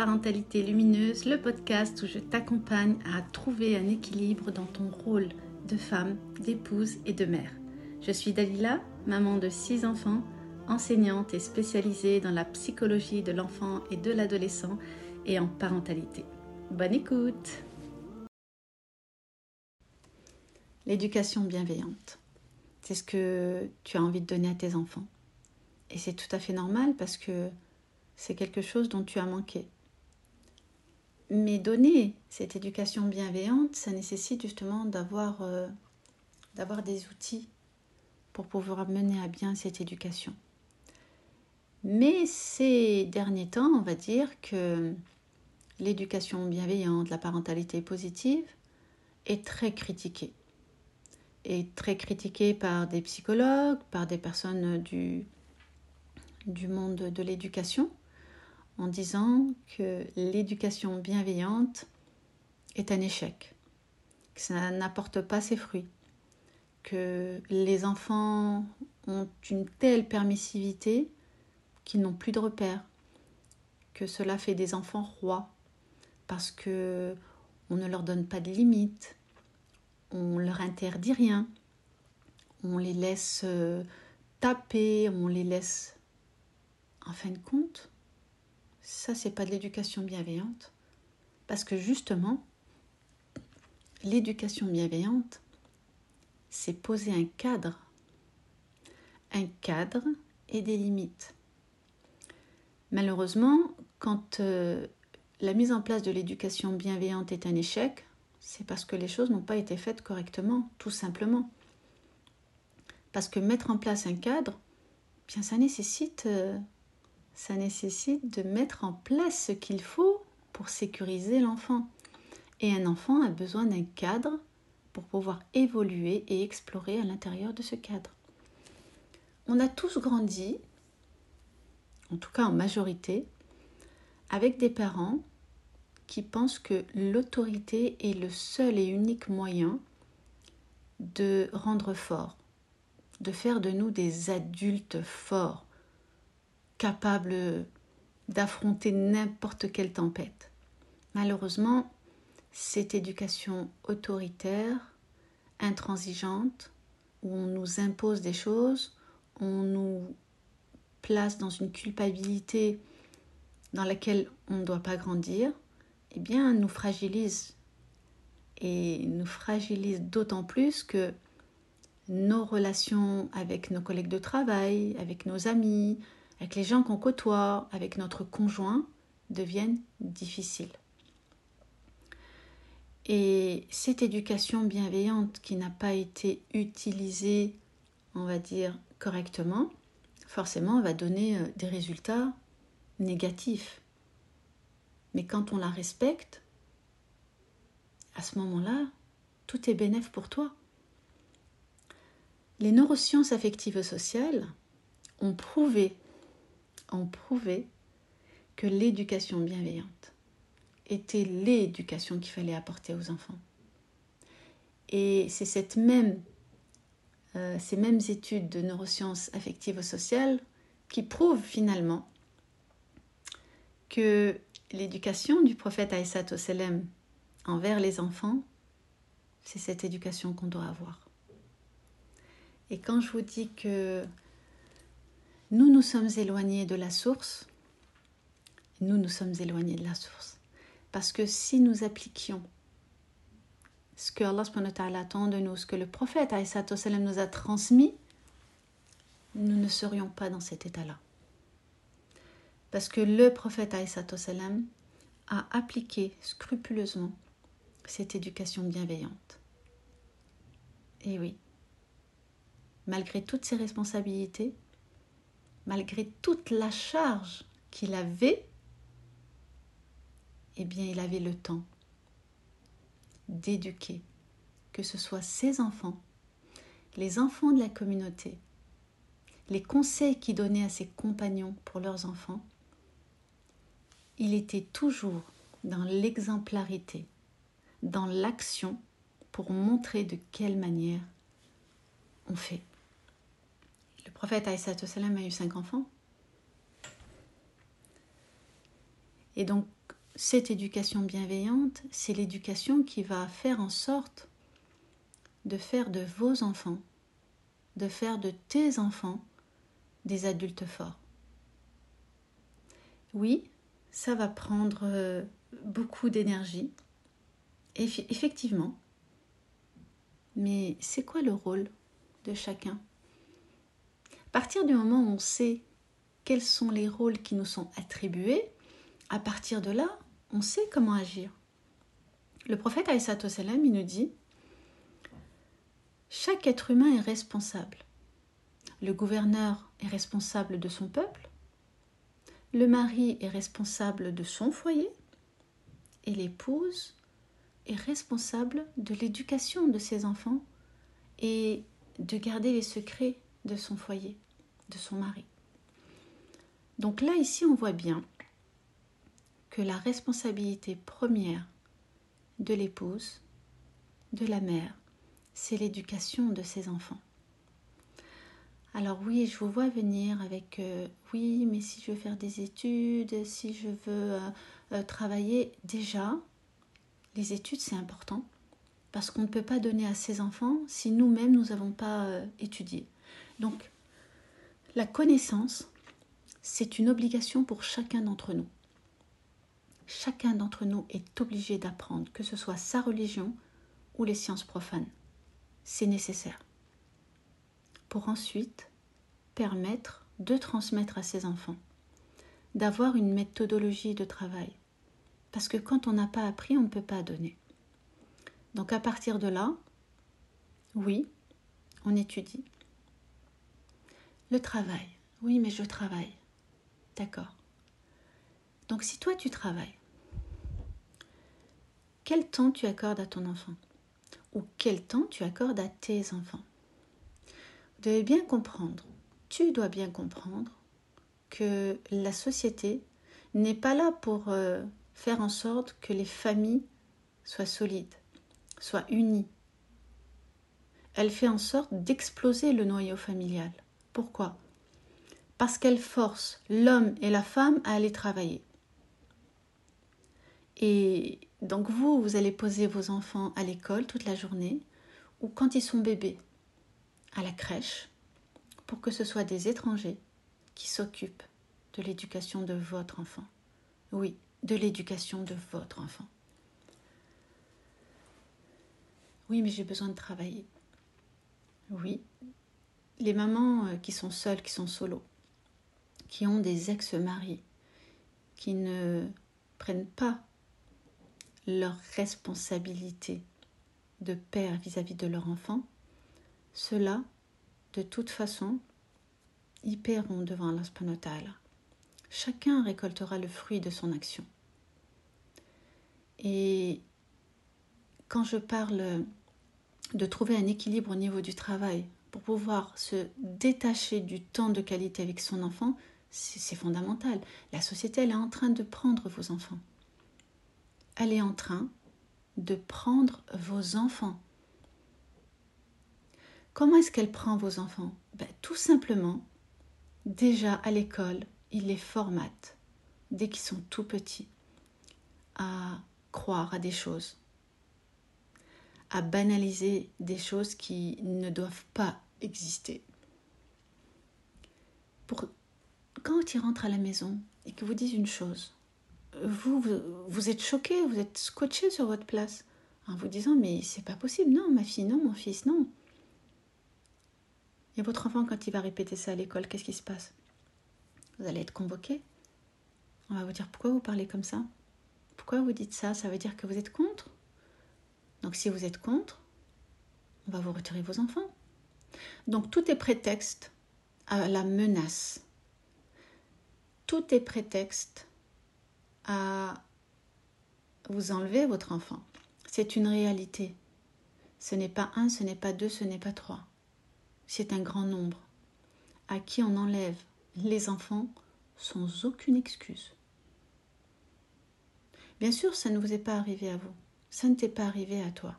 Parentalité Lumineuse, le podcast où je t'accompagne à trouver un équilibre dans ton rôle de femme, d'épouse et de mère. Je suis Dalila, maman de six enfants, enseignante et spécialisée dans la psychologie de l'enfant et de l'adolescent et en parentalité. Bonne écoute L'éducation bienveillante, c'est ce que tu as envie de donner à tes enfants. Et c'est tout à fait normal parce que c'est quelque chose dont tu as manqué. Mais donner cette éducation bienveillante, ça nécessite justement d'avoir euh, d'avoir des outils pour pouvoir mener à bien cette éducation. Mais ces derniers temps, on va dire que l'éducation bienveillante, la parentalité positive est très critiquée. Est très critiquée par des psychologues, par des personnes du monde de l'éducation, en disant que l'éducation bienveillante est un échec, que ça n'apporte pas ses fruits, que les enfants ont une telle permissivité qu'ils n'ont plus de repères, que cela fait des enfants rois, parce que on ne leur donne pas de limites, on leur interdit rien, on les laisse euh, taper, on les laisse. En fin de compte, ça c'est pas de l'éducation bienveillante, parce que justement, l'éducation bienveillante, c'est poser un cadre, un cadre et des limites. Malheureusement, quand euh, la mise en place de l'éducation bienveillante est un échec, c'est parce que les choses n'ont pas été faites correctement, tout simplement. Parce que mettre en place un cadre, bien ça nécessite, euh, ça nécessite de mettre en place ce qu'il faut pour sécuriser l'enfant. Et un enfant a besoin d'un cadre pour pouvoir évoluer et explorer à l'intérieur de ce cadre. On a tous grandi en tout cas en majorité, avec des parents qui pensent que l'autorité est le seul et unique moyen de rendre fort, de faire de nous des adultes forts, capables d'affronter n'importe quelle tempête. Malheureusement, cette éducation autoritaire, intransigeante, où on nous impose des choses, on nous place dans une culpabilité dans laquelle on ne doit pas grandir, eh bien, nous fragilise. Et nous fragilise d'autant plus que nos relations avec nos collègues de travail, avec nos amis, avec les gens qu'on côtoie, avec notre conjoint deviennent difficiles. Et cette éducation bienveillante qui n'a pas été utilisée, on va dire, correctement, forcément va donner euh, des résultats négatifs. Mais quand on la respecte, à ce moment-là, tout est bénéf pour toi. Les neurosciences affectives sociales ont prouvé, ont prouvé que l'éducation bienveillante était l'éducation qu'il fallait apporter aux enfants. Et c'est cette même euh, ces mêmes études de neurosciences affectives sociales qui prouvent finalement que l'éducation du prophète Aïssat Salem envers les enfants, c'est cette éducation qu'on doit avoir. Et quand je vous dis que nous nous sommes éloignés de la source, nous nous sommes éloignés de la source. Parce que si nous appliquions ce que Allah attend de nous, ce que le prophète nous a transmis, nous ne serions pas dans cet état-là. Parce que le prophète a appliqué scrupuleusement cette éducation bienveillante. Et oui, malgré toutes ses responsabilités, malgré toute la charge qu'il avait, eh bien, il avait le temps d'éduquer, que ce soit ses enfants, les enfants de la communauté, les conseils qu'il donnait à ses compagnons pour leurs enfants, il était toujours dans l'exemplarité, dans l'action pour montrer de quelle manière on fait. Prophète salam a eu cinq enfants. Et donc, cette éducation bienveillante, c'est l'éducation qui va faire en sorte de faire de vos enfants, de faire de tes enfants des adultes forts. Oui, ça va prendre euh, beaucoup d'énergie, effectivement. Mais c'est quoi le rôle de chacun? Partir du moment où on sait quels sont les rôles qui nous sont attribués, à partir de là, on sait comment agir. Le prophète Aïssato Salam, il nous dit Chaque être humain est responsable. Le gouverneur est responsable de son peuple, le mari est responsable de son foyer et l'épouse est responsable de l'éducation de ses enfants et de garder les secrets de son foyer, de son mari. Donc là, ici, on voit bien que la responsabilité première de l'épouse, de la mère, c'est l'éducation de ses enfants. Alors oui, je vous vois venir avec euh, oui, mais si je veux faire des études, si je veux euh, euh, travailler, déjà, les études c'est important parce qu'on ne peut pas donner à ses enfants si nous-mêmes nous n'avons pas étudié. Donc, la connaissance, c'est une obligation pour chacun d'entre nous. Chacun d'entre nous est obligé d'apprendre, que ce soit sa religion ou les sciences profanes. C'est nécessaire pour ensuite permettre de transmettre à ses enfants, d'avoir une méthodologie de travail. Parce que quand on n'a pas appris, on ne peut pas donner. Donc à partir de là, oui, on étudie. Le travail. Oui, mais je travaille. D'accord. Donc si toi tu travailles, quel temps tu accordes à ton enfant? Ou quel temps tu accordes à tes enfants? Vous devez bien comprendre, tu dois bien comprendre que la société n'est pas là pour euh, faire en sorte que les familles soient solides, soient unies. Elle fait en sorte d'exploser le noyau familial. Pourquoi? Parce qu'elle force l'homme et la femme à aller travailler. Et donc vous, vous allez poser vos enfants à l'école toute la journée ou quand ils sont bébés à la crèche pour que ce soit des étrangers qui s'occupent de l'éducation de votre enfant. Oui, de l'éducation de votre enfant. Oui, mais j'ai besoin de travailler. Oui, les mamans euh, qui sont seules, qui sont solos, qui ont des ex-maris, qui ne prennent pas leur responsabilité de père vis-à-vis de leur enfant, ceux-là, de toute façon, y paieront devant l'aspanotal. Chacun récoltera le fruit de son action. Et quand je parle de trouver un équilibre au niveau du travail pour pouvoir se détacher du temps de qualité avec son enfant, c'est fondamental. La société, elle est en train de prendre vos enfants. Elle est en train de prendre vos enfants. Comment est-ce qu'elle prend vos enfants? Ben, Tout simplement, déjà à l'école, il les formate, dès qu'ils sont tout petits, à croire à des choses, à banaliser des choses qui ne doivent pas exister. Pour, quand ils rentrent à la maison et que vous disent une chose, vous, vous, êtes choqué, vous êtes scotché sur votre place en vous disant mais c'est pas possible, non ma fille, non mon fils, non. Et votre enfant, quand il va répéter ça à l'école, qu'est-ce qui se passe? Vous allez être convoqué. On va vous dire pourquoi vous parlez comme ça? Pourquoi vous dites ça? Ça veut dire que vous êtes contre? Donc si vous êtes contre, on va vous retirer vos enfants. Donc tout est prétexte à la menace. Tout est prétexte à vous enlever votre enfant. C'est une réalité. Ce n'est pas un, ce n'est pas deux, ce n'est pas trois c'est un grand nombre, à qui on enlève les enfants sans aucune excuse. Bien sûr, ça ne vous est pas arrivé à vous, ça ne t'est pas arrivé à toi.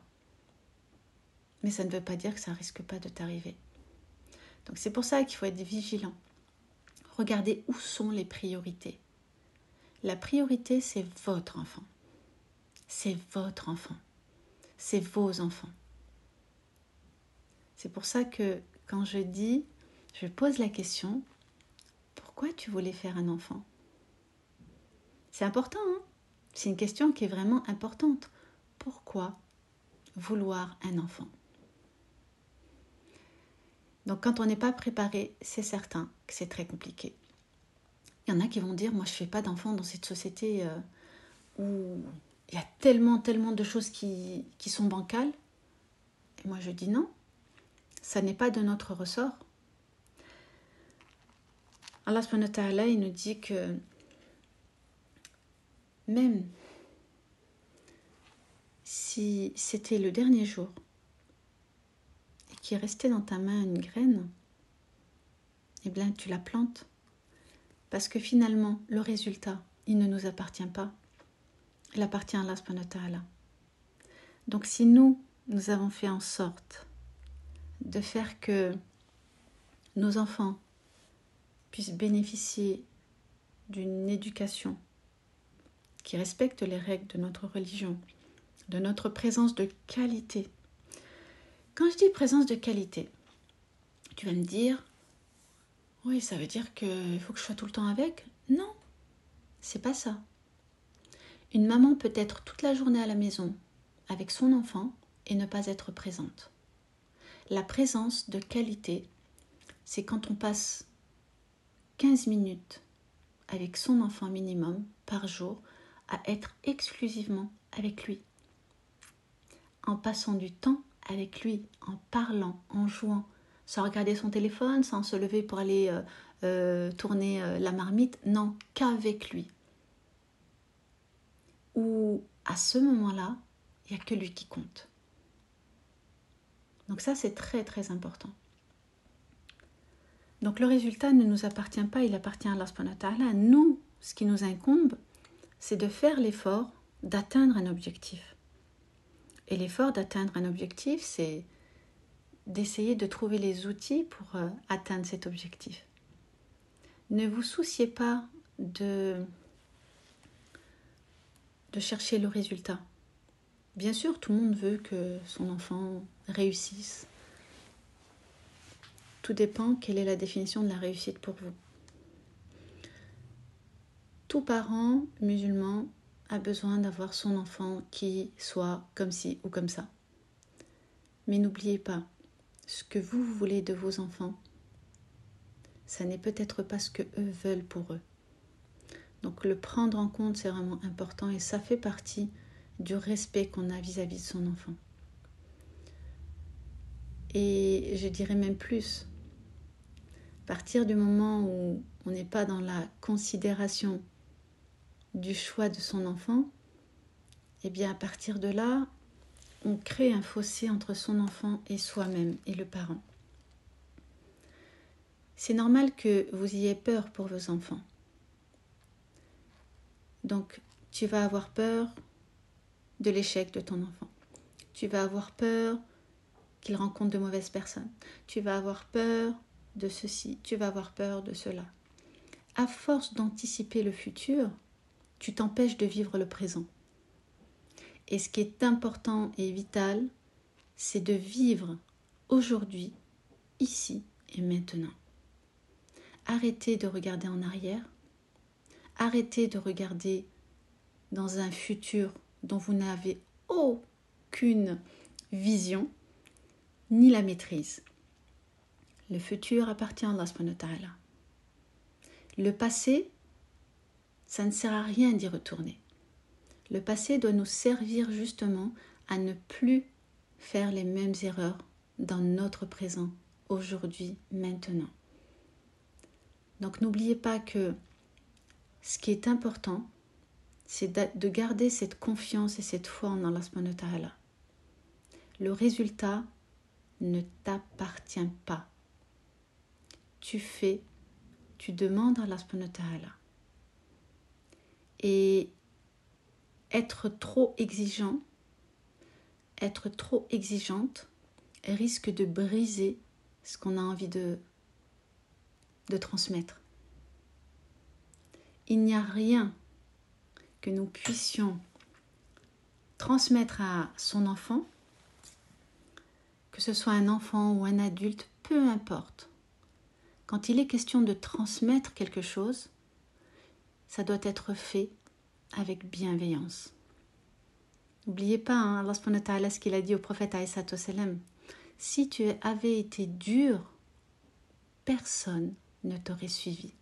Mais ça ne veut pas dire que ça ne risque pas de t'arriver. Donc c'est pour ça qu'il faut être vigilant. Regardez où sont les priorités. La priorité, c'est votre enfant. C'est votre enfant. C'est vos enfants. C'est pour ça que quand je dis, je pose la question, pourquoi tu voulais faire un enfant? C'est important, hein? C'est une question qui est vraiment importante. Pourquoi vouloir un enfant? Donc quand on n'est pas préparé, c'est certain que c'est très compliqué. Il y en a qui vont dire, moi je ne fais pas d'enfant dans cette société euh, où il y a tellement, tellement de choses qui, sont bancales. Et moi je dis non, ça n'est pas de notre ressort. Allah il nous dit que même si c'était le dernier jour et qu'il restait dans ta main une graine, eh bien tu la plantes. Parce que finalement, le résultat, il ne nous appartient pas. Il appartient à Allah Donc si nous, nous avons fait en sorte de faire que nos enfants puissent bénéficier d'une éducation qui respecte les règles de notre religion, de notre présence de qualité. Quand je dis présence de qualité, tu vas me dire, oui, ça veut dire qu'il faut que je sois tout le temps avec? Non, c'est pas ça. Une maman peut être toute la journée à la maison avec son enfant et ne pas être présente. La présence de qualité, c'est quand on passe 15 minutes avec son enfant minimum par jour à être exclusivement avec lui. En passant du temps avec lui, en parlant, en jouant, sans regarder son téléphone, sans se lever pour aller euh, euh, tourner euh, la marmite, non, qu'avec lui. Ou à ce moment-là, il n'y a que lui qui compte. Donc ça, c'est très très important. Donc le résultat ne nous appartient pas, il appartient à Allah. Nous, ce qui nous incombe, c'est de faire l'effort d'atteindre un objectif. Et l'effort d'atteindre un objectif, c'est d'essayer de trouver les outils pour euh, atteindre cet objectif. Ne vous souciez pas de, de chercher le résultat. Bien sûr, tout le monde veut que son enfant réussisse. Tout dépend quelle est la définition de la réussite pour vous. Tout parent musulman a besoin d'avoir son enfant qui soit comme ci ou comme ça. Mais n'oubliez pas, ce que vous voulez de vos enfants, ça n'est peut-être pas ce que eux veulent pour eux. Donc le prendre en compte, c'est vraiment important et ça fait partie du respect qu'on a vis-à-vis -vis de son enfant. Et je dirais même plus, à partir du moment où on n'est pas dans la considération du choix de son enfant, eh bien à partir de là, on crée un fossé entre son enfant et soi-même et le parent. C'est normal que vous ayez peur pour vos enfants. Donc, tu vas avoir peur de l'échec de ton enfant. Tu vas avoir peur qu'il rencontre de mauvaises personnes. Tu vas avoir peur de ceci. Tu vas avoir peur de cela. À force d'anticiper le futur, tu t'empêches de vivre le présent. Et ce qui est important et vital, c'est de vivre aujourd'hui, ici et maintenant. Arrêtez de regarder en arrière. Arrêtez de regarder dans un futur dont vous n'avez aucune vision ni la maîtrise. Le futur appartient à Allah. Le passé ça ne sert à rien d'y retourner. Le passé doit nous servir justement à ne plus faire les mêmes erreurs dans notre présent, aujourd'hui, maintenant. Donc n'oubliez pas que ce qui est important, c'est de garder cette confiance et cette foi en Allah subhanahu Le résultat ne t'appartient pas. Tu fais, tu demandes à Allah subhanahu et être trop exigeant, être trop exigeante risque de briser ce qu'on a envie de, de transmettre. Il n'y a rien que nous puissions transmettre à son enfant, que ce soit un enfant ou un adulte, peu importe. Quand il est question de transmettre quelque chose, ça doit être fait avec bienveillance. N'oubliez pas, hein, Allah ce qu'il a dit au prophète salam si tu avais été dur, personne ne t'aurait suivi.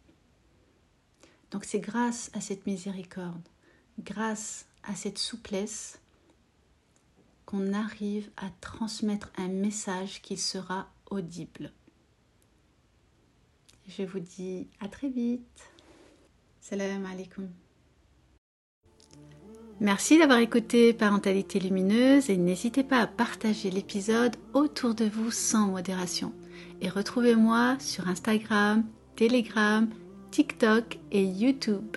Donc c'est grâce à cette miséricorde, grâce à cette souplesse, qu'on arrive à transmettre un message qui sera audible. Je vous dis à très vite. Salam alaikum. Merci d'avoir écouté Parentalité Lumineuse et n'hésitez pas à partager l'épisode autour de vous sans modération. Et retrouvez-moi sur Instagram, Telegram, TikTok et YouTube.